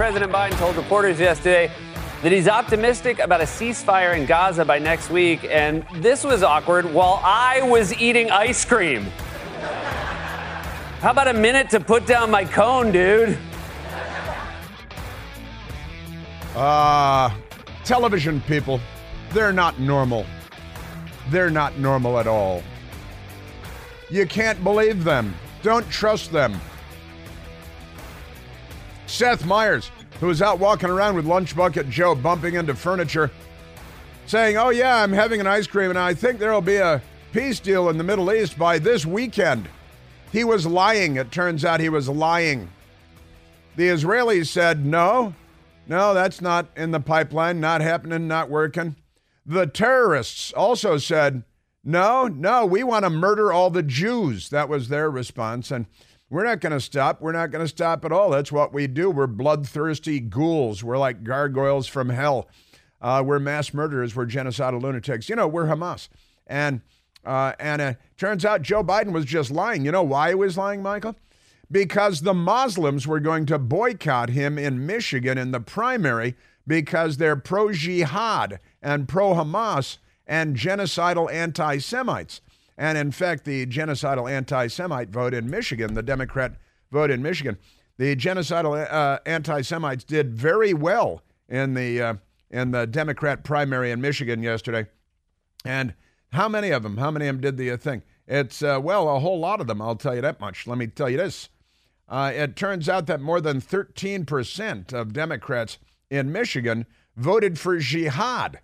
President Biden told reporters yesterday that he's optimistic about a ceasefire in Gaza by next week, and this was awkward while I was eating ice cream. How about a minute to put down my cone, dude? Uh, television people, they're not normal. They're not normal at all. You can't believe them. Don't trust them. Seth Meyers, who was out walking around with Lunch Bucket Joe bumping into furniture, saying, Oh, yeah, I'm having an ice cream and I think there'll be a peace deal in the Middle East by this weekend. He was lying. It turns out he was lying. The Israelis said, No, no, that's not in the pipeline, not happening, not working. The terrorists also said, No, no, we want to murder all the Jews. That was their response. And we're not going to stop. We're not going to stop at all. That's what we do. We're bloodthirsty ghouls. We're like gargoyles from hell. Uh, we're mass murderers. We're genocidal lunatics. You know, we're Hamas. And uh, and it turns out Joe Biden was just lying. You know why he was lying, Michael? Because the Muslims were going to boycott him in Michigan in the primary because they're pro jihad and pro Hamas and genocidal anti Semites. And in fact, the genocidal anti Semite vote in Michigan, the Democrat vote in Michigan, the genocidal uh, anti Semites did very well in the, uh, in the Democrat primary in Michigan yesterday. And how many of them? How many of them did the uh, thing? It's, uh, well, a whole lot of them, I'll tell you that much. Let me tell you this. Uh, it turns out that more than 13% of Democrats in Michigan voted for jihad.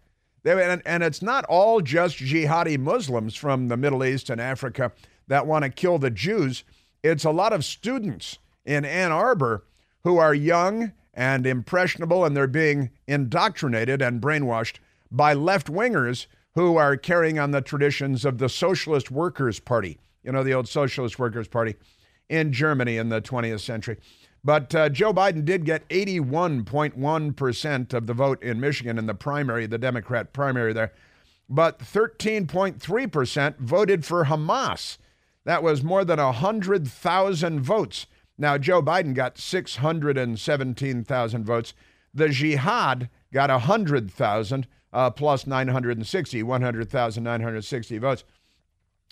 They, and, and it's not all just jihadi Muslims from the Middle East and Africa that want to kill the Jews. It's a lot of students in Ann Arbor who are young and impressionable, and they're being indoctrinated and brainwashed by left wingers who are carrying on the traditions of the Socialist Workers' Party, you know, the old Socialist Workers' Party in Germany in the 20th century. But uh, Joe Biden did get 81.1% of the vote in Michigan in the primary, the Democrat primary there. But 13.3% voted for Hamas. That was more than 100,000 votes. Now, Joe Biden got 617,000 votes. The Jihad got 100,000 uh, plus 960, 100,960 votes.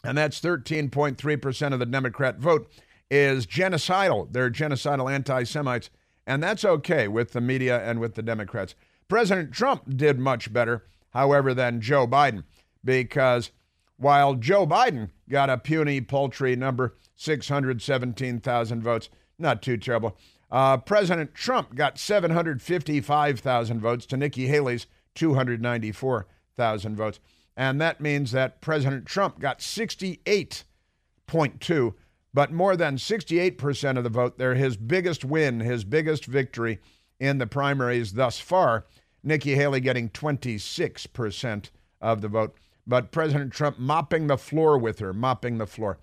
And that's 13.3% of the Democrat vote is genocidal. They're genocidal anti Semites. And that's okay with the media and with the Democrats. President Trump did much better, however, than Joe Biden, because while Joe Biden got a puny, paltry number, 617,000 votes, not too terrible, uh, President Trump got 755,000 votes to Nikki Haley's 294,000 votes. And that means that President Trump got 68.2 but more than 68% of the vote. They're his biggest win, his biggest victory in the primaries thus far. Nikki Haley getting 26% of the vote. But President Trump mopping the floor with her, mopping the floor.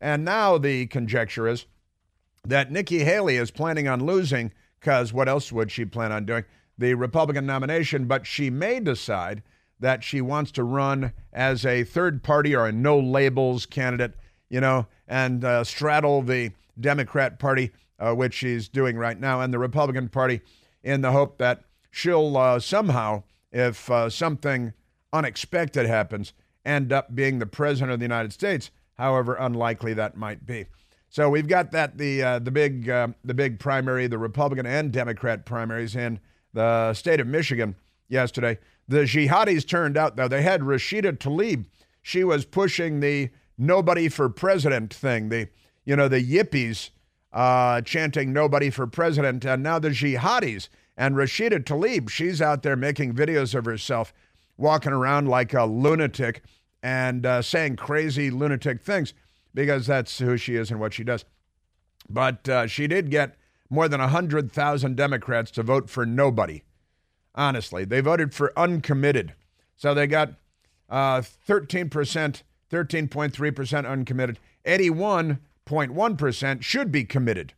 And now the conjecture is that Nikki Haley is planning on losing, because what else would she plan on doing? The Republican nomination, but she may decide that she wants to run as a third party or a no labels candidate you know, and uh, straddle the Democrat Party, uh, which she's doing right now, and the Republican Party in the hope that she'll uh, somehow, if uh, something unexpected happens, end up being the president of the United States, however unlikely that might be. So we've got that the uh, the big uh, the big primary, the Republican and Democrat primaries in the state of Michigan yesterday. The jihadis turned out though. They had Rashida Tlaib. She was pushing the nobody for president thing. The you know the yippies uh, chanting nobody for president, and now the jihadis and Rashida Tlaib. She's out there making videos of herself walking around like a lunatic and uh, saying crazy lunatic things because that's who she is and what she does. But uh, she did get more than 100,000 Democrats to vote for nobody. Honestly, they voted for uncommitted. So they got uh, 13% 13.3% uncommitted. 81.1% should be committed.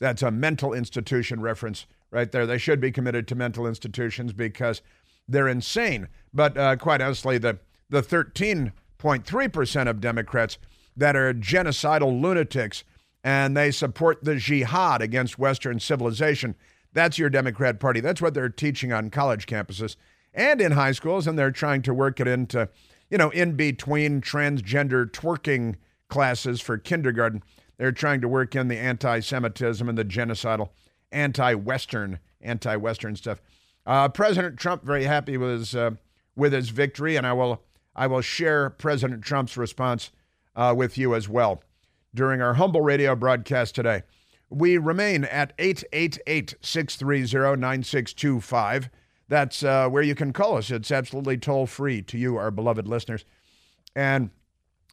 That's a mental institution reference right there. They should be committed to mental institutions because they're insane. But uh, quite honestly, the, the 13.3% of Democrats that are genocidal lunatics and they support the jihad against Western civilization, That's your Democrat Party. That's what they're teaching on college campuses and in high schools, and they're trying to work it into, you know, in between transgender twerking classes for kindergarten. They're trying to work in the anti Semitism and the genocidal, anti Western, anti Western stuff. Uh, President Trump very happy with his, uh, with his victory, and I will, I will share President Trump's response uh, with you as well during our humble radio broadcast today. We remain at 888 630 9625. That's uh, where you can call us. It's absolutely toll free to you, our beloved listeners. And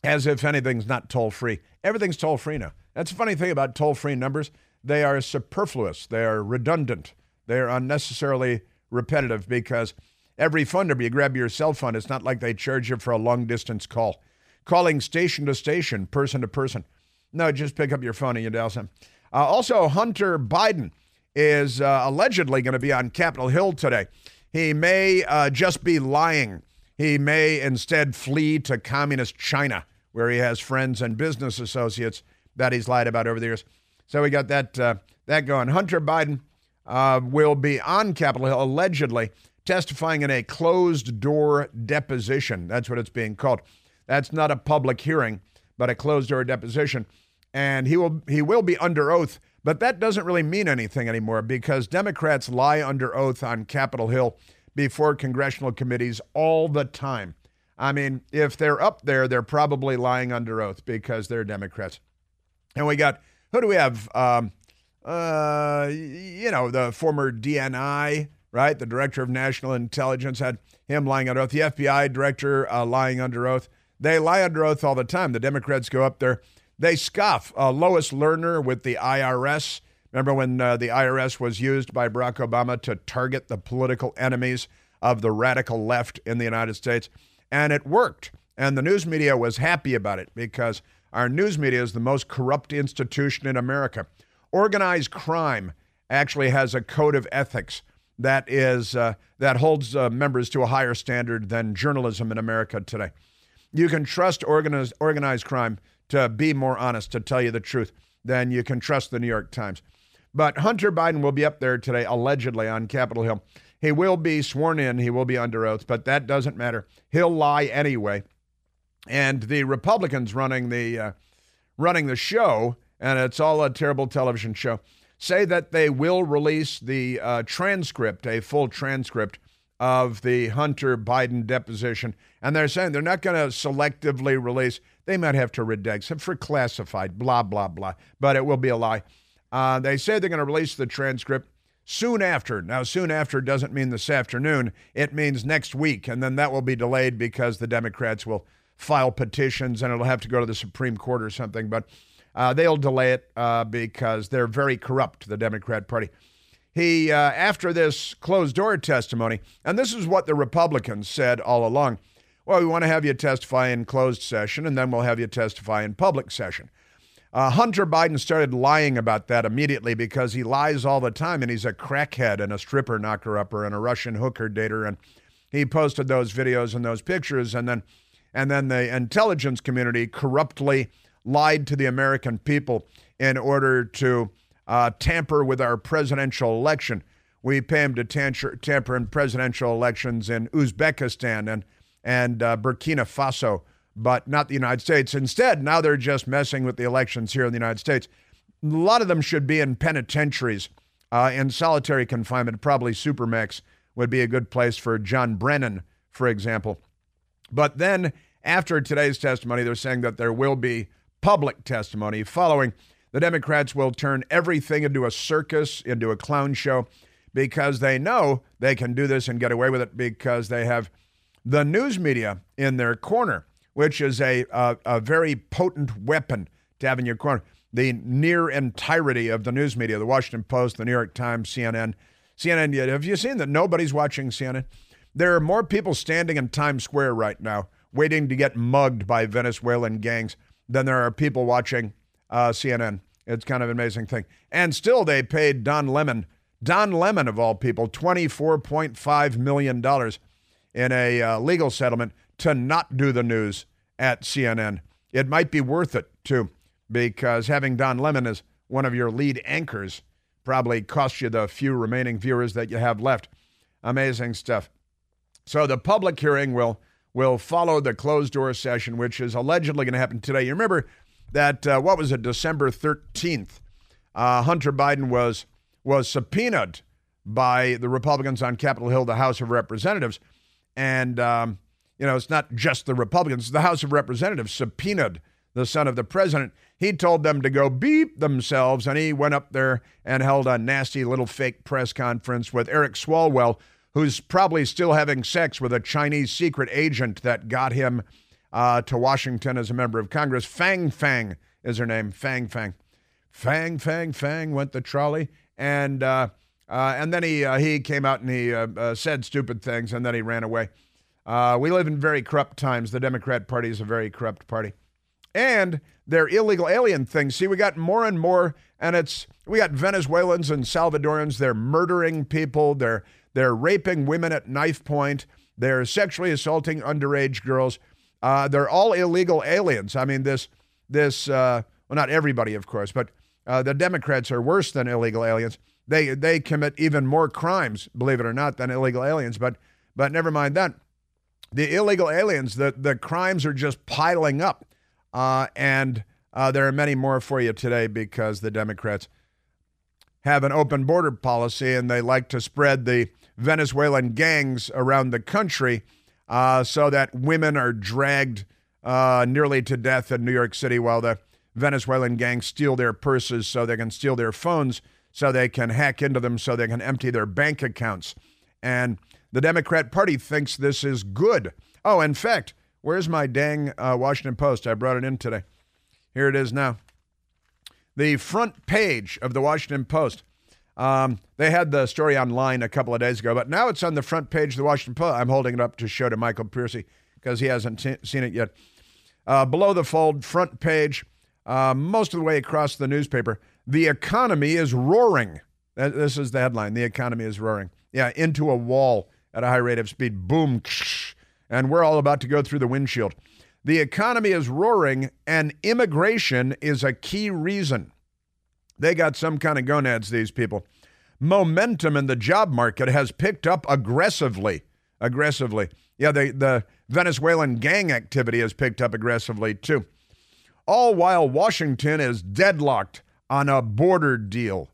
as if anything's not toll free, everything's toll free now. That's the funny thing about toll free numbers. They are superfluous, they are redundant, they are unnecessarily repetitive because every phone number you grab your cell phone, it's not like they charge you for a long distance call. Calling station to station, person to person. No, just pick up your phone and you dial some. Uh, also, Hunter Biden is uh, allegedly going to be on Capitol Hill today. He may uh, just be lying. He may instead flee to communist China, where he has friends and business associates that he's lied about over the years. So we got that uh, that going. Hunter Biden uh, will be on Capitol Hill allegedly testifying in a closed door deposition. That's what it's being called. That's not a public hearing, but a closed door deposition and he will he will be under oath. But that doesn't really mean anything anymore because Democrats lie under oath on Capitol Hill before congressional committees all the time. I mean, if they're up there, they're probably lying under oath because they're Democrats. And we got who do we have? Um, uh, you know, the former DNI, right? The director of national intelligence had him lying under oath. The FBI director uh, lying under oath. They lie under oath all the time. The Democrats go up there they scoff. Uh, Lois Lerner with the IRS. Remember when uh, the IRS was used by Barack Obama to target the political enemies of the radical left in the United States? And it worked. And the news media was happy about it because our news media is the most corrupt institution in America. Organized crime actually has a code of ethics that is uh, that holds uh, members to a higher standard than journalism in America today. You can trust organized organized crime to be more honest, to tell you the truth, then you can trust the New York Times. But Hunter Biden will be up there today, allegedly, on Capitol Hill. He will be sworn in, he will be under oath, but that doesn't matter. He'll lie anyway. And the Republicans running the uh, running the show, and it's all a terrible television show, say that they will release the uh, transcript, a full transcript of the Hunter Biden deposition. And they're saying they're not going to selectively release. They might have to redact some for classified, blah, blah, blah. But it will be a lie. Uh, they say they're going to release the transcript soon after. Now, soon after doesn't mean this afternoon, it means next week. And then that will be delayed because the Democrats will file petitions and it'll have to go to the Supreme Court or something. But uh, they'll delay it uh, because they're very corrupt, the Democrat Party he, uh, after this closed door testimony, and this is what the Republicans said all along well, we want to have you testify in closed session, and then we'll have you testify in public session. Uh, Hunter Biden started lying about that immediately because he lies all the time, and he's a crackhead and a stripper knocker upper and a Russian hooker dater. And he posted those videos and those pictures, and then, and then the intelligence community corruptly lied to the American people in order to uh, tamper with our presidential election. We pay him to tamper, tamper in presidential elections in Uzbekistan and, and uh, Burkina Faso, but not the United States. Instead, now they're just messing with the elections here in the United States. A lot of them should be in penitentiaries uh, in solitary confinement. Probably Supermax would be a good place for John Brennan, for example. But then, after today's testimony, they're saying that there will be public testimony following the Democrats will turn everything into a circus, into a clown show, because they know they can do this and get away with it because they have the news media in their corner, which is a, a, a very potent weapon to have in your corner. The near entirety of the news media, the Washington Post, the New York Times, CNN. CNN, have you seen that nobody's watching CNN? There are more people standing in Times Square right now waiting to get mugged by Venezuelan gangs than there are people watching uh, CNN. It's kind of an amazing thing. And still, they paid Don Lemon, Don Lemon of all people, $24.5 million in a uh, legal settlement to not do the news at CNN. It might be worth it, too, because having Don Lemon as one of your lead anchors probably cost you the few remaining viewers that you have left. Amazing stuff. So the public hearing will will follow the closed door session, which is allegedly going to happen today. You remember that uh, what was it, December thirteenth? Uh, Hunter Biden was was subpoenaed by the Republicans on Capitol Hill, the House of Representatives, and um, you know it's not just the Republicans; the House of Representatives subpoenaed the son of the president, he told them to go beep themselves, and he went up there and held a nasty little fake press conference with Eric Swalwell, who's probably still having sex with a Chinese secret agent that got him uh, to Washington as a member of Congress. Fang Fang is her name. Fang Fang. Fang Fang Fang went the trolley, and uh, uh, and then he uh, he came out and he uh, uh, said stupid things, and then he ran away. we live in very corrupt times. The Democrat Party is a very corrupt party and their illegal alien thing. See, we got more and more, and it's we got Venezuelans and Salvadorans. They're murdering people. They're they're raping women at knife point. They're sexually assaulting underage girls. Uh, they're all illegal aliens. I mean, this this uh, well, not everybody, of course, but uh, the Democrats are worse than illegal aliens. They they commit even more crimes, believe it or not, than illegal aliens. But but never mind that. The illegal aliens, the the crimes are just piling up. Uh, and uh, there are many more for you today because the Democrats have an open border policy and they like to spread the Venezuelan gangs around the country uh, so that women are dragged uh, nearly to death in New York City while the Venezuelan gangs steal their purses so they can steal their phones so they can hack into them so they can empty their bank accounts. And the Democrat Party thinks this is good. Oh, in fact, Where's my dang uh, Washington Post? I brought it in today. Here it is now. The front page of the Washington Post. Um, they had the story online a couple of days ago, but now it's on the front page of the Washington Post. I'm holding it up to show to Michael Piercy because he hasn't t- seen it yet. Uh, below the fold, front page, uh, most of the way across the newspaper, the economy is roaring. This is the headline. The economy is roaring. Yeah, into a wall at a high rate of speed. Boom and we're all about to go through the windshield. The economy is roaring, and immigration is a key reason. They got some kind of gonads, these people. Momentum in the job market has picked up aggressively. Aggressively. Yeah, the, the Venezuelan gang activity has picked up aggressively too. All while Washington is deadlocked on a border deal.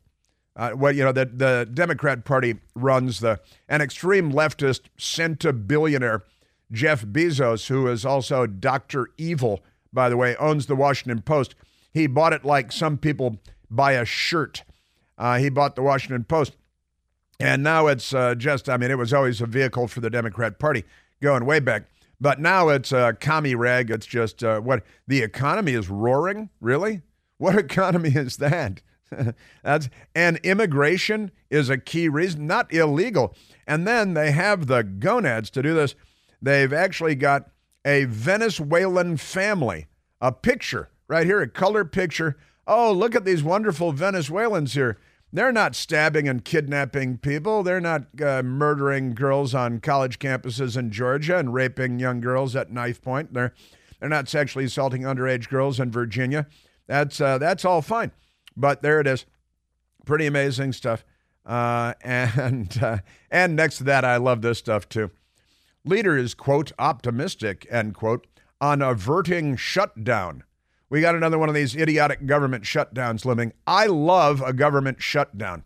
Uh, well, you know, the, the Democrat Party runs the an extreme leftist centibillionaire Jeff Bezos, who is also Dr. Evil, by the way, owns the Washington Post. He bought it like some people buy a shirt. Uh, he bought the Washington Post. And now it's uh, just, I mean, it was always a vehicle for the Democrat Party going way back. But now it's a commie rag. It's just uh, what the economy is roaring. Really? What economy is that? That's and immigration is a key reason, not illegal. And then they have the gonads to do this. They've actually got a Venezuelan family, a picture right here, a color picture. Oh, look at these wonderful Venezuelans here. They're not stabbing and kidnapping people. They're not uh, murdering girls on college campuses in Georgia and raping young girls at knife point. They're they're not sexually assaulting underage girls in Virginia. That's uh, that's all fine. But there it is, pretty amazing stuff. Uh, and uh, and next to that, I love this stuff too. Leader is, quote, optimistic, end quote, on averting shutdown. We got another one of these idiotic government shutdowns looming. I love a government shutdown.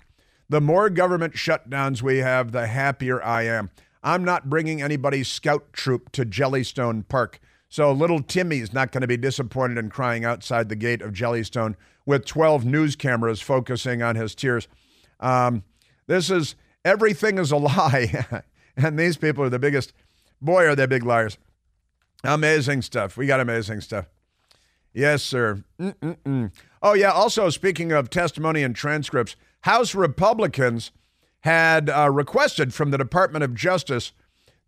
The more government shutdowns we have, the happier I am. I'm not bringing anybody's scout troop to Jellystone Park. So little Timmy's not going to be disappointed and crying outside the gate of Jellystone with 12 news cameras focusing on his tears. Um, this is everything is a lie. and these people are the biggest Boy, are they big liars. Amazing stuff. We got amazing stuff. Yes, sir. Mm-mm-mm. Oh, yeah. Also, speaking of testimony and transcripts, House Republicans had uh, requested from the Department of Justice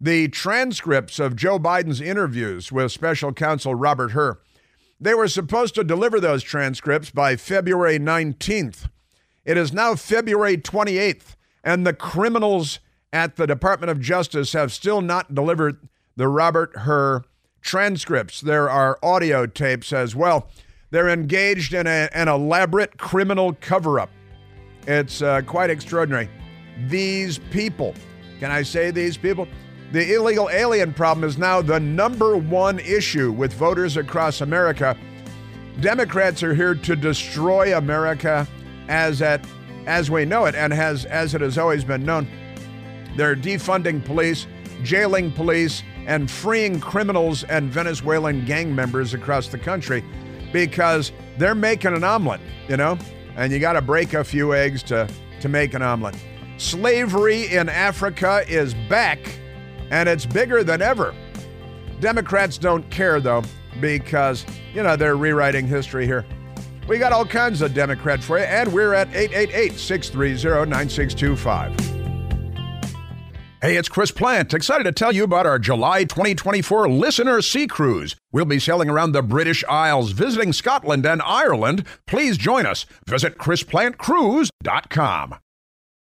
the transcripts of Joe Biden's interviews with special counsel Robert Hur. They were supposed to deliver those transcripts by February 19th. It is now February 28th, and the criminals at the Department of Justice have still not delivered the Robert Hur transcripts. There are audio tapes as well. They're engaged in a, an elaborate criminal cover up. It's uh, quite extraordinary. These people, can I say these people? The illegal alien problem is now the number one issue with voters across America. Democrats are here to destroy America as at as we know it and has as it has always been known. They're defunding police, jailing police, and freeing criminals and Venezuelan gang members across the country because they're making an omelet, you know? And you got to break a few eggs to, to make an omelet. Slavery in Africa is back, and it's bigger than ever. Democrats don't care, though, because, you know, they're rewriting history here. We got all kinds of Democrat for you, and we're at 888 630 9625. Hey, it's Chris Plante. Excited to tell you about our July 2024 Listener Sea Cruise. We'll be sailing around the British Isles, visiting Scotland and Ireland. Please join us. Visit ChrisPlanteCruise.com.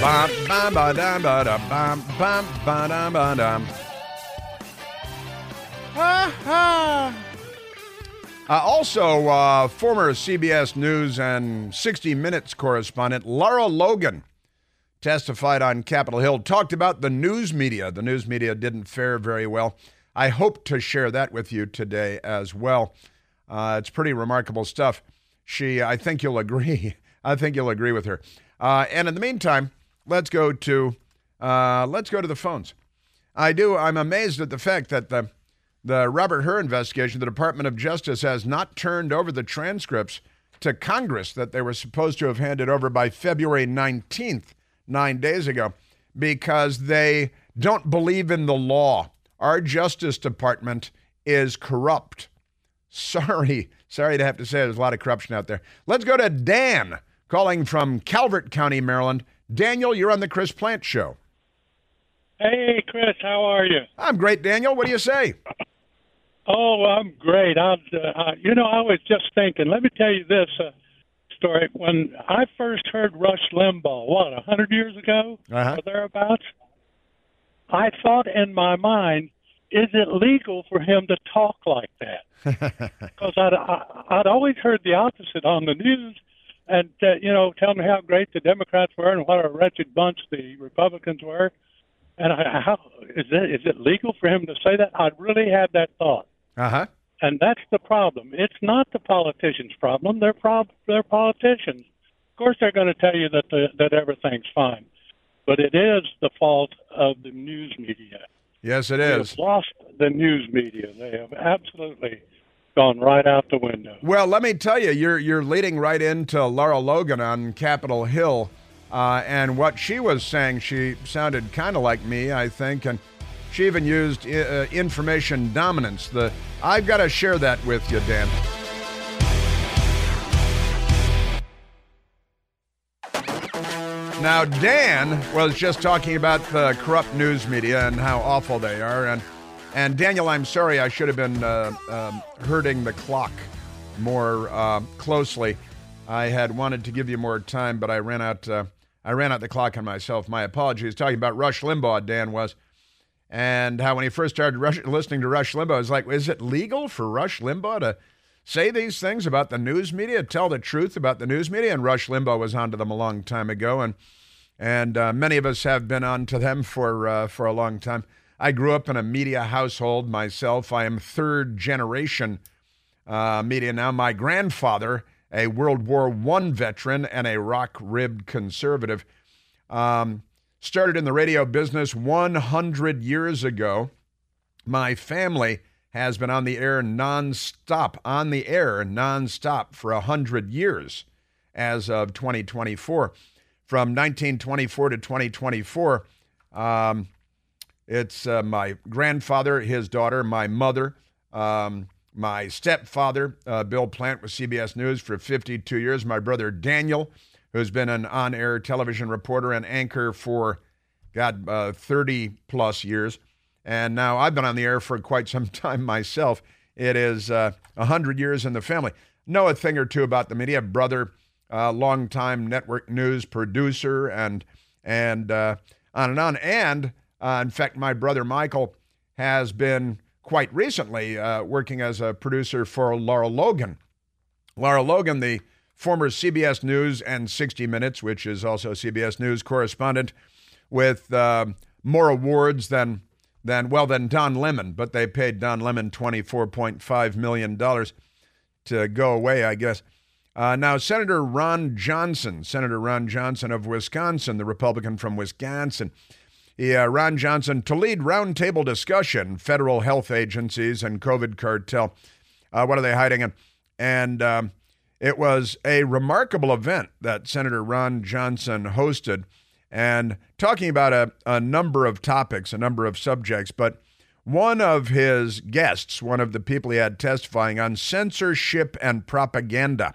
Ba, ba, ba, ba. Uh, also, uh, former CBS News and 60 Minutes correspondent Lara Logan testified on Capitol Hill, talked about the news media. The news media didn't fare very well. I hope to share that with you today as well. Uh, it's pretty remarkable stuff. She, I think you'll agree. I think you'll agree with her. Uh, and in the meantime, let's go to uh, let's go to the phones. I do. I'm amazed at the fact that the the Robert Hur investigation, the Department of Justice has not turned over the transcripts to Congress that they were supposed to have handed over by February 19th, nine days ago, because they don't believe in the law. Our Justice Department is corrupt. Sorry, sorry to have to say there's a lot of corruption out there. Let's go to Dan calling from Calvert County, Maryland. Daniel, you're on the Chris Plante Show. Hey, Chris, how are you? I'm great, Daniel. What do you say? Oh, I'm great. I, uh, you know, I was just thinking. Let me tell you this uh, story. When I first heard Rush Limbaugh, what, a hundred years ago Uh-huh. or thereabouts, I thought in my mind, is it legal for him to talk like that? Because I'd, I, I'd always heard the opposite on the news, and uh, you know, tell me how great the Democrats were and what a wretched bunch the Republicans were. And I, how is it is it legal for him to say that? I really had that thought. Uh huh. And that's the problem. It's not the politicians' problem. They're prob- they're politicians. Of course, they're going to tell you that the, that everything's fine, but it is the fault of the news media. Yes, it They is. have lost the news media. They have absolutely gone right out the window. Well, let me tell you, you're you're leading right into Lara Logan on Capitol Hill, uh, and what she was saying, she sounded kind of like me, I think, and she even used uh, information dominance. The I've got to share that with you, Dan. Now, Dan was just talking about the corrupt news media and how awful they are, and and Daniel, I'm sorry, I should have been uh, um, herding the clock more uh, closely. I had wanted to give you more time, but I ran out. Uh, I ran out the clock on myself. My apologies. Talking about Rush Limbaugh, Dan was, and how when he first started Rush, listening to Rush Limbaugh, I was like, is it legal for Rush Limbaugh to say these things about the news media, tell the truth about the news media? And Rush Limbaugh was onto them a long time ago, and and uh, many of us have been onto them for uh, for a long time. I grew up in a media household myself. I am third generation uh, media now. My grandfather, a World War One veteran and a rock-ribbed conservative, um, started in the radio business 100 years ago. My family has been on the air nonstop, on the air nonstop for 100 years as of 2024. From 1924 to 2024, um, it's uh, my grandfather, his daughter, my mother, um, my stepfather, uh, Bill Plante with CBS News for 52 years, my brother Daniel who's been an on air television reporter and anchor for, God, uh, 30 plus years. And now I've been on the air for quite some time myself. It is uh, 100 years in the family. Know a thing or two about the media. Brother, uh, longtime network news producer, and, and uh, on and on. And uh, in fact, my brother Michael has been quite recently uh, working as a producer for Lara Logan. Lara Logan, the former CBS News and 60 Minutes, which is also CBS News correspondent, with uh, more awards than than well than Don Lemon, but they paid Don Lemon 24.5 million dollars to go away, I guess. Uh, now, Senator Ron Johnson, Senator Ron Johnson of Wisconsin, the Republican from Wisconsin, yeah, Ron Johnson to lead roundtable discussion, federal health agencies and COVID cartel. Uh, what are they hiding in? And um, it was a remarkable event that Senator Ron Johnson hosted and talking about a, a number of topics, a number of subjects. But one of his guests, one of the people he had testifying on censorship and propaganda,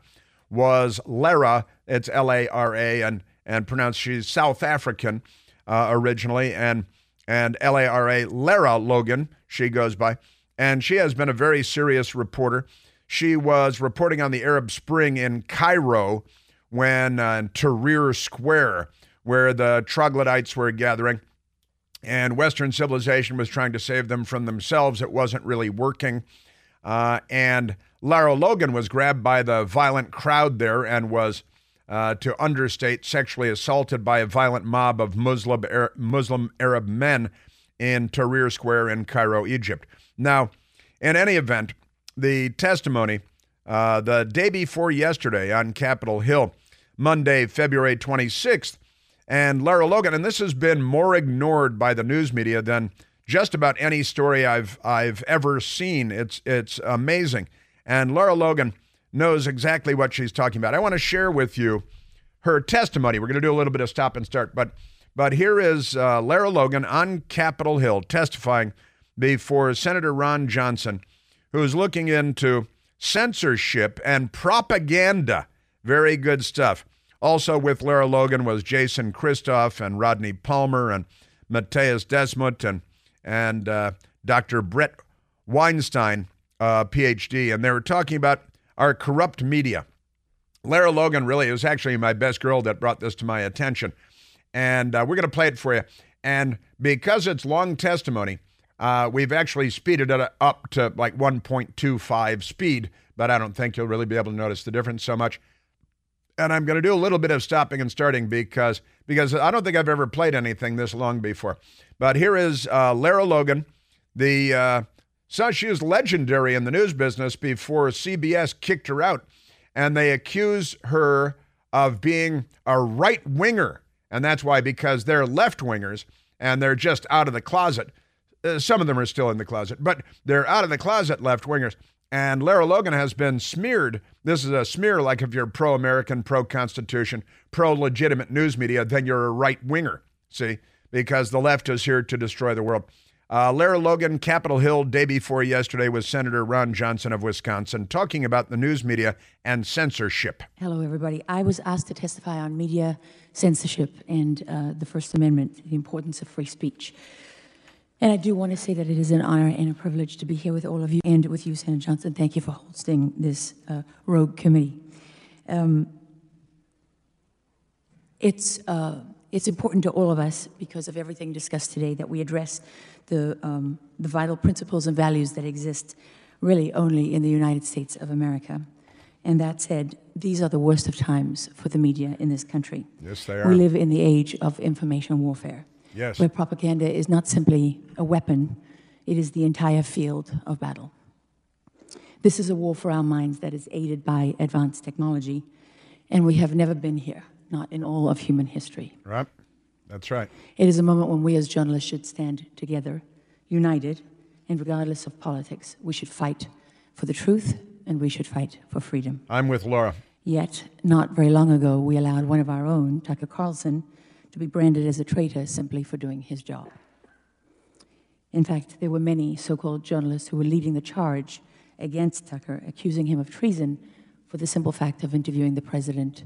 was Lara. It's L A R A and, and pronounced she's South African uh, originally, and and L A R A Lara Logan, she goes by, and she has been a very serious reporter. She was reporting on the Arab Spring in Cairo when uh, Tahrir Square, where the troglodytes were gathering, and Western civilization was trying to save them from themselves. It wasn't really working, uh, and Lara Logan was grabbed by the violent crowd there and was uh, to understate, sexually assaulted by a violent mob of Muslim, Muslim Arab men in Tahrir Square in Cairo, Egypt. Now, in any event, the testimony uh, the day before yesterday on Capitol Hill, Monday, February 26th, and Lara Logan, and this has been more ignored by the news media than just about any story I've I've ever seen. It's it's amazing. And Lara Logan knows exactly what she's talking about. I want to share with you her testimony. We're going to do a little bit of stop and start, but but here is uh, Lara Logan on Capitol Hill testifying before Senator Ron Johnson, who is looking into censorship and propaganda. Very good stuff. Also with Lara Logan was Jason Christoff and Rodney Palmer and Mattias Desmet and and uh, Dr. Bret Weinstein, uh, PhD, and they were talking about our corrupt media. Lara Logan really was actually my best girl that brought this to my attention. And uh, we're going to play it for you. And because it's long testimony, uh, we've actually speeded it up to like 1.25 speed, but I don't think you'll really be able to notice the difference so much. And I'm going to do a little bit of stopping and starting because because I don't think I've ever played anything this long before. But here is uh, Lara Logan, the uh, so she was legendary in the news business before CBS kicked her out, and they accuse her of being a right winger. And that's why, because they're left wingers and they're just out of the closet. Uh, some of them are still in the closet, but they're out of the closet left wingers. And Lara Logan has been smeared. This is a smear like if you're pro American, pro Constitution, pro legitimate news media, then you're a right winger. See? Because the left is here to destroy the world. Uh, Lara Logan, Capitol Hill, day before yesterday, with Senator Ron Johnson of Wisconsin, talking about the news media and censorship. Hello, everybody. I was asked to testify on media censorship and uh, the First Amendment, the importance of free speech. And I do want to say that it is an honor and a privilege to be here with all of you and with you, Senator Johnson. Thank you for hosting this uh, rogue committee. Um, it's uh, it's important to all of us because of everything discussed today that we address the, um, the vital principles and values that exist really only in the United States of America. And that said, these are the worst of times for the media in this country. Yes, they are. We live in the age of information warfare. Yes. Where propaganda is not simply a weapon, it is the entire field of battle. This is a war for our minds that is aided by advanced technology, and we have never been here not in all of human history. Right. That's right. It is a moment when we as journalists should stand together, united, and regardless of politics, we should fight for the truth and we should fight for freedom. I'm with Lara. Yet, not very long ago, we allowed one of our own, Tucker Carlson, to be branded as a traitor simply for doing his job. In fact, there were many so called journalists who were leading the charge against Tucker, accusing him of treason for the simple fact of interviewing the president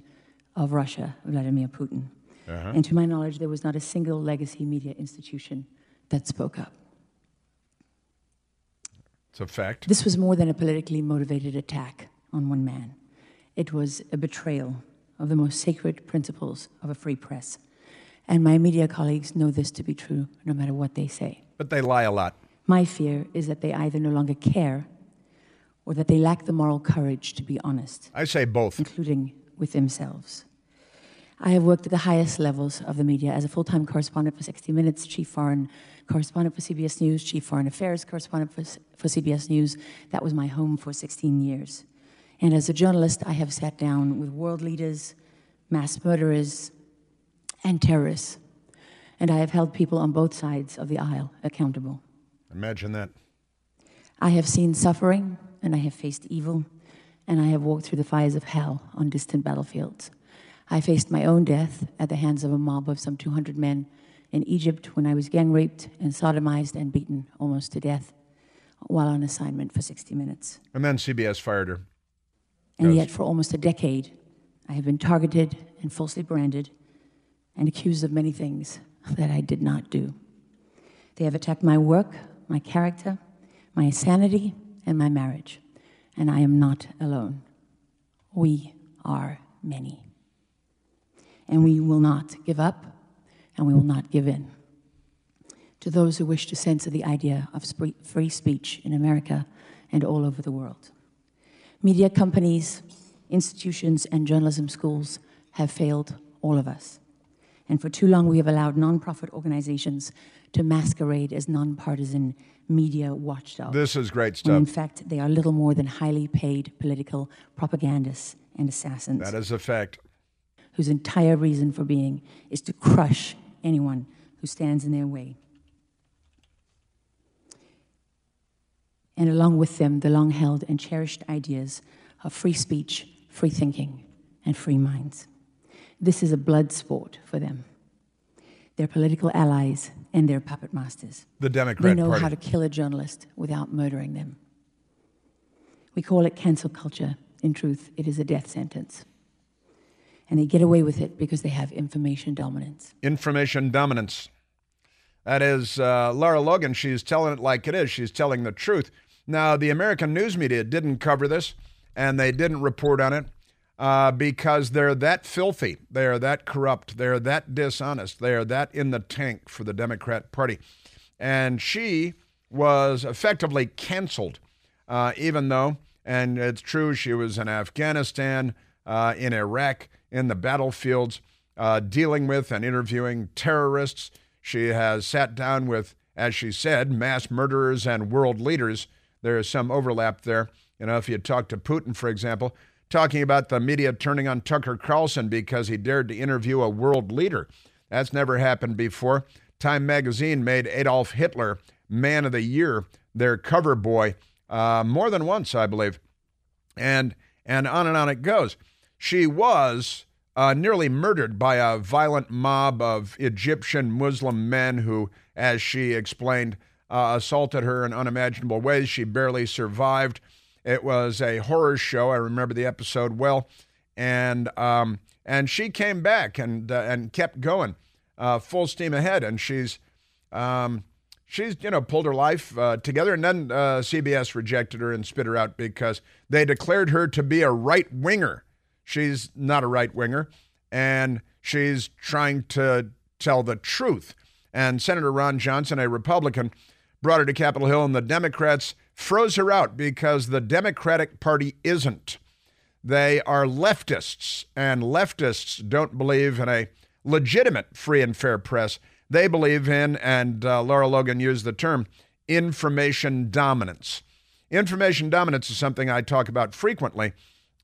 of Russia, Vladimir Putin. Uh-huh. And to my knowledge, there was not a single legacy media institution that spoke up. It's a fact. This was more than a politically motivated attack on one man. It was a betrayal of the most sacred principles of a free press. And my media colleagues know this to be true, no matter what they say. But they lie a lot. My fear is that they either no longer care or that they lack the moral courage to be honest, I say both. including with themselves. I have worked at the highest levels of the media as a full time correspondent for 60 Minutes, chief foreign correspondent for CBS News, chief foreign affairs correspondent for, for CBS News. That was my home for 16 years. And as a journalist, I have sat down with world leaders, mass murderers, and terrorists. And I have held people on both sides of the aisle accountable. Imagine that. I have seen suffering, and I have faced evil, and I have walked through the fires of hell on distant battlefields. I faced my own death at the hands of a mob of some 200 men in Egypt when I was gang raped and sodomized and beaten almost to death while on assignment for 60 minutes. And then CBS fired her. And yet, for almost a decade, I have been targeted and falsely branded and accused of many things that I did not do. They have attacked my work, my character, my sanity, and my marriage. And I am not alone. We are many. And we will not give up, and we will not give in. To those who wish to censor the idea of free speech in America and all over the world. Media companies, institutions, and journalism schools have failed all of us. And for too long, we have allowed nonprofit organizations to masquerade as nonpartisan media watchdogs. This is great stuff. when in fact, they are little more than highly paid political propagandists and assassins That is a fact. Whose entire reason for being is to crush anyone who stands in their way. And along with them, the long held and cherished ideas of free speech, free thinking, and free minds. This is a blood sport for them. They're political allies and they're puppet masters. The They know Party. how to kill a journalist without murdering them. We call it cancel culture. In truth, it is a death sentence. And they get away with it because they have information dominance. information dominance. That is uh, Lara Logan. She's telling it like it is. She's telling the truth. Now, the American news media didn't cover this and they didn't report on it uh, because they're that filthy. They are that corrupt. They're that dishonest. They are that in the tank for the Democrat Party. And she was effectively canceled, uh, even though, and it's true, she was in Afghanistan, uh, in Iraq, in the battlefields, uh, dealing with and interviewing terrorists. She has sat down with, as she said, mass murderers and world leaders. There is some overlap there. You know, if you talk to Putin, for example, talking about the media turning on Tucker Carlson because he dared to interview a world leader. That's never happened before. Time magazine made Adolf Hitler Man of the Year, their cover boy, uh, more than once, I believe. And, and on and on it goes. She was uh, nearly murdered by a violent mob of Egyptian Muslim men who, as she explained, uh, assaulted her in unimaginable ways. She barely survived. It was a horror show. I remember the episode well, and um, and she came back and uh, and kept going, uh, full steam ahead. And she's um, she's you know pulled her life uh, together, and then uh, CBS rejected her and spit her out because they declared her to be a right winger. She's not a right winger, and she's trying to tell the truth. And Senator Ron Johnson, a Republican, brought her to Capitol Hill, and the Democrats froze her out because the Democratic Party isn't. They are leftists, and leftists don't believe in a legitimate free and fair press. They believe in, and uh, Lara Logan used the term, information dominance. Information dominance is something I talk about frequently,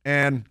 and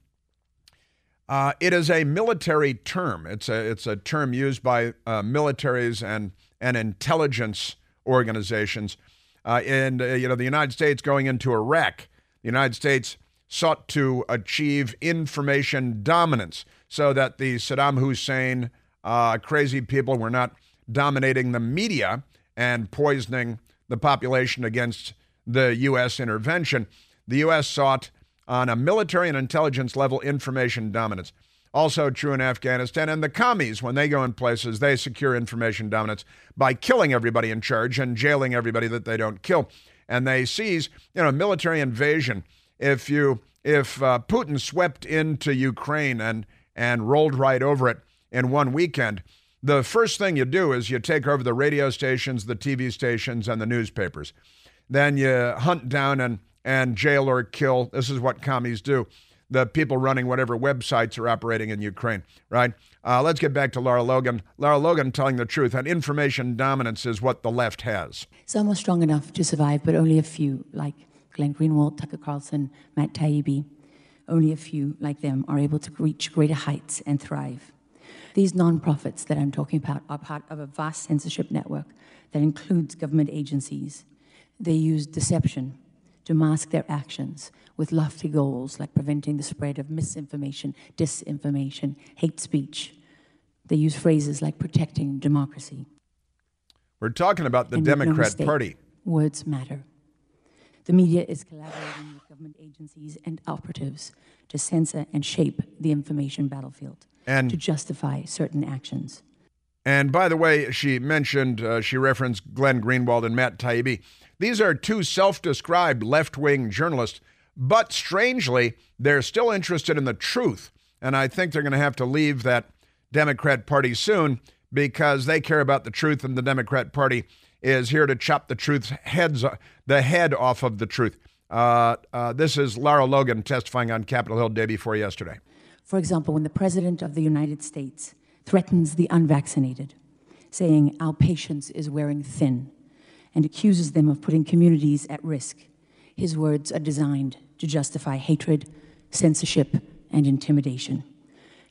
uh, it is a military term. It's a it's a term used by uh, militaries and and intelligence organizations. Uh, and uh, you know, the United States going into Iraq, the United States sought to achieve information dominance so that the Saddam Hussein uh, crazy people were not dominating the media and poisoning the population against the U.S. intervention. The U.S. sought on a military and intelligence level information dominance. Also true in Afghanistan. And the commies, when they go in places, they secure information dominance by killing everybody in charge and jailing everybody that they don't kill. And they seize, you know, military invasion. If you if uh, Putin swept into Ukraine and and rolled right over it in one weekend, the first thing you do is you take over the radio stations, the TV stations, and the newspapers. Then you hunt down and and jail or kill. This is what commies do the people running whatever websites are operating in Ukraine, right? Uh, let's get back to Lara Logan. Lara Logan telling the truth, and information dominance is what the left has. Some are strong enough to survive, but only a few, like Glenn Greenwald, Tucker Carlson, Matt Taibbi. Only a few, like them, are able to reach greater heights and thrive. These nonprofits that I'm talking about are part of a vast censorship network that includes government agencies. They use deception to mask their actions with lofty goals like preventing the spread of misinformation, disinformation, hate speech. They use phrases like protecting democracy. We're talking about the and Democrat no Party. Words matter. The media is collaborating with government agencies and operatives to censor and shape the information battlefield and to justify certain actions. And by the way, she mentioned, uh, she referenced Glenn Greenwald and Matt Taibbi. These are two self described left wing journalists, but strangely, they're still interested in the truth. And I think they're going to have to leave that Democrat Party soon because they care about the truth, and the Democrat Party is here to chop the truth's heads, the head off of the truth. Uh, uh, this is Lara Logan testifying on Capitol Hill day before yesterday. For example, when the President of the United States threatens the unvaccinated, saying our patience is wearing thin, and accuses them of putting communities at risk. His words are designed to justify hatred, censorship, and intimidation.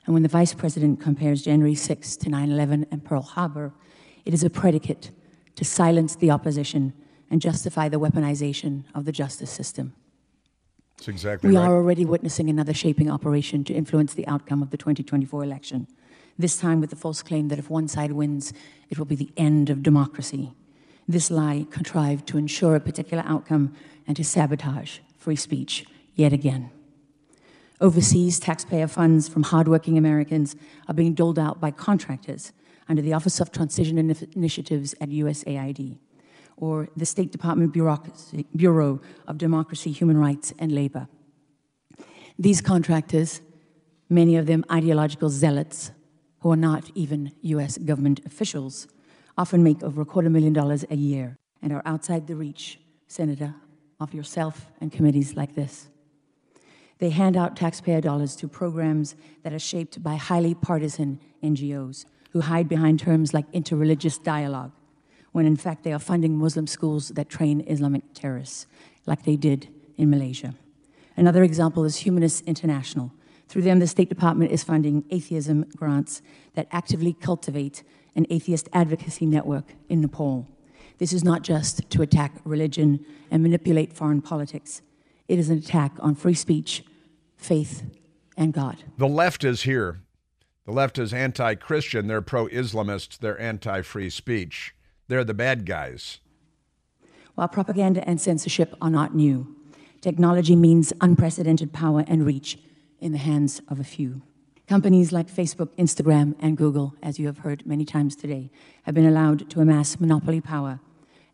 And when the vice president compares January 6 to 9 11 and Pearl Harbor, it is a predicate to silence the opposition and justify the weaponization of the justice system. That's exactly we right. are already witnessing another shaping operation to influence the outcome of the 2024 election, this time with the false claim that if one side wins, it will be the end of democracy. This lie contrived to ensure a particular outcome and to sabotage free speech yet again. Overseas, taxpayer funds from hardworking Americans are being doled out by contractors under the Office of Transition Initiatives at USAID, or the State Department Bureau of Democracy, Human Rights, and Labor. These contractors, many of them ideological zealots who are not even US government officials, often make over a quarter million dollars a year and are outside the reach, Senator, of yourself and committees like this. They hand out taxpayer dollars to programs that are shaped by highly partisan NGOs who hide behind terms like interreligious dialogue, when in fact they are funding Muslim schools that train Islamic terrorists, like they did in Malaysia. Another example is Humanist International. Through them, the State Department is funding atheism grants that actively cultivate an atheist advocacy network in Nepal. This is not just to attack religion and manipulate foreign politics. It is an attack on free speech, faith, and God. The left is here. The left is anti Christian. They're pro Islamist. They're anti free speech. They're the bad guys. While propaganda and censorship are not new, technology means unprecedented power and reach in the hands of a few. Companies like Facebook, Instagram, and Google, as you have heard many times today, have been allowed to amass monopoly power.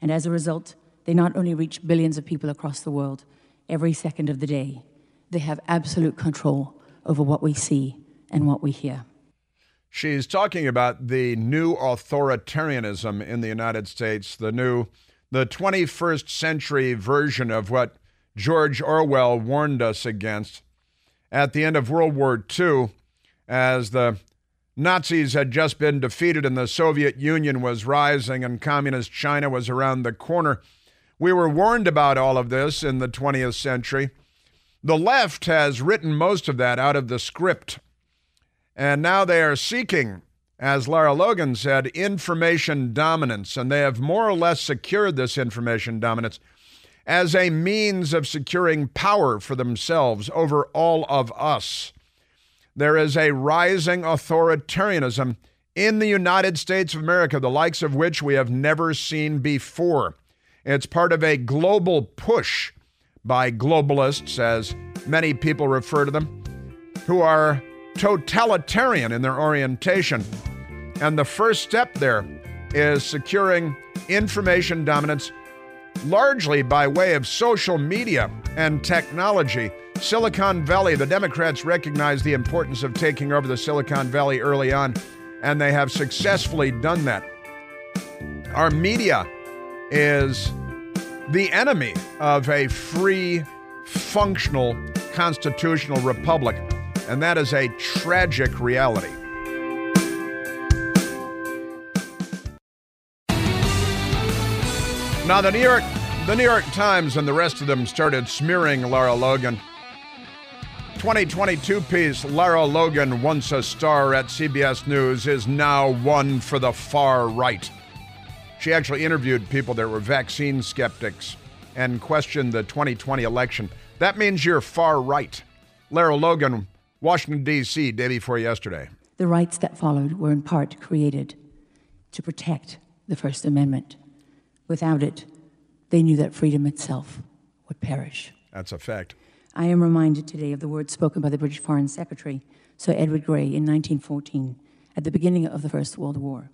And as a result, they not only reach billions of people across the world every second of the day, they have absolute control over what we see and what we hear. She's talking about the new authoritarianism in the United States, the new, the 21st century version of what George Orwell warned us against. At the end of World War II, as the Nazis had just been defeated and the Soviet Union was rising and communist China was around the corner. We were warned about all of this in the 20th century. The left has written most of that out of the script. And now they are seeking, as Lara Logan said, information dominance. And they have more or less secured this information dominance as a means of securing power for themselves over all of us there is a rising authoritarianism in the United States of America, the likes of which we have never seen before. It's part of a global push by globalists, as many people refer to them, who are totalitarian in their orientation. And the first step there is securing information dominance largely by way of social media and technology. Silicon Valley, the Democrats recognized the importance of taking over the Silicon Valley early on, and they have successfully done that. Our media is the enemy of a free, functional, constitutional republic, and that is a tragic reality. Now, the New York, the New York Times and the rest of them started smearing Lara Logan. 2022 piece Lara Logan, once a star at CBS News, is now one for the far right. She actually interviewed people that were vaccine skeptics and questioned the 2020 election. That means you're far right. Lara Logan, Washington, D.C., day before yesterday. The rights that followed were in part created to protect the First Amendment. Without it, they knew that freedom itself would perish. That's a fact. I am reminded today of the words spoken by the British Foreign Secretary, Sir Edward Grey, in 1914, at the beginning of the First World War.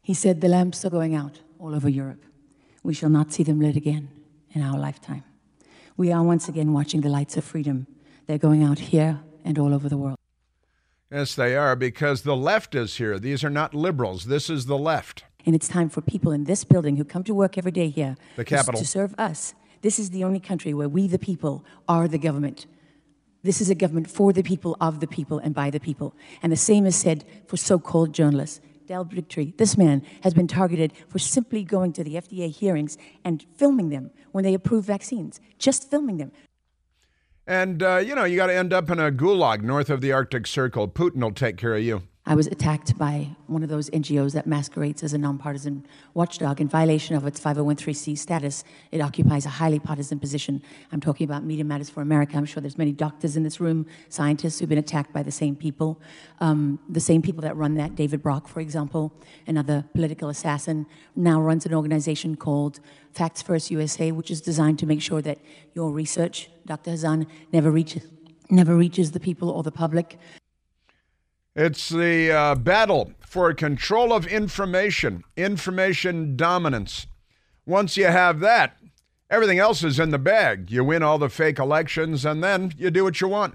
He said, The lamps are going out all over Europe. We shall not see them lit again in our lifetime. We are once again watching the lights of freedom. They're going out here and all over the world. Yes, they are, because the left is here. These are not liberals. This is the left. And it's time for people in this building who come to work every day here The to- to serve us. This is the only country where we, the people, are the government. This is a government for the people, of the people, and by the people. And the same is said for so called journalists. Del Bigtree, this man has been targeted for simply going to the FDA hearings and filming them when they approve vaccines, just filming them. And, uh, you know, you got to end up in a gulag north of the Arctic Circle. Putin will take care of you. I was attacked by one of those NGOs that masquerades as a nonpartisan watchdog in violation of its 501c status. It occupies a highly partisan position. I'm talking about Media Matters for America. I'm sure there's many doctors in this room, scientists who've been attacked by the same people. Um, the same people that run that, David Brock, for example, another political assassin, now runs an organization called Facts First USA, which is designed to make sure that your research, Dr. Hazan, never reaches, never reaches the people or the public. It's the uh, battle for control of information, information dominance. Once you have that, everything else is in the bag. You win all the fake elections, and then you do what you want.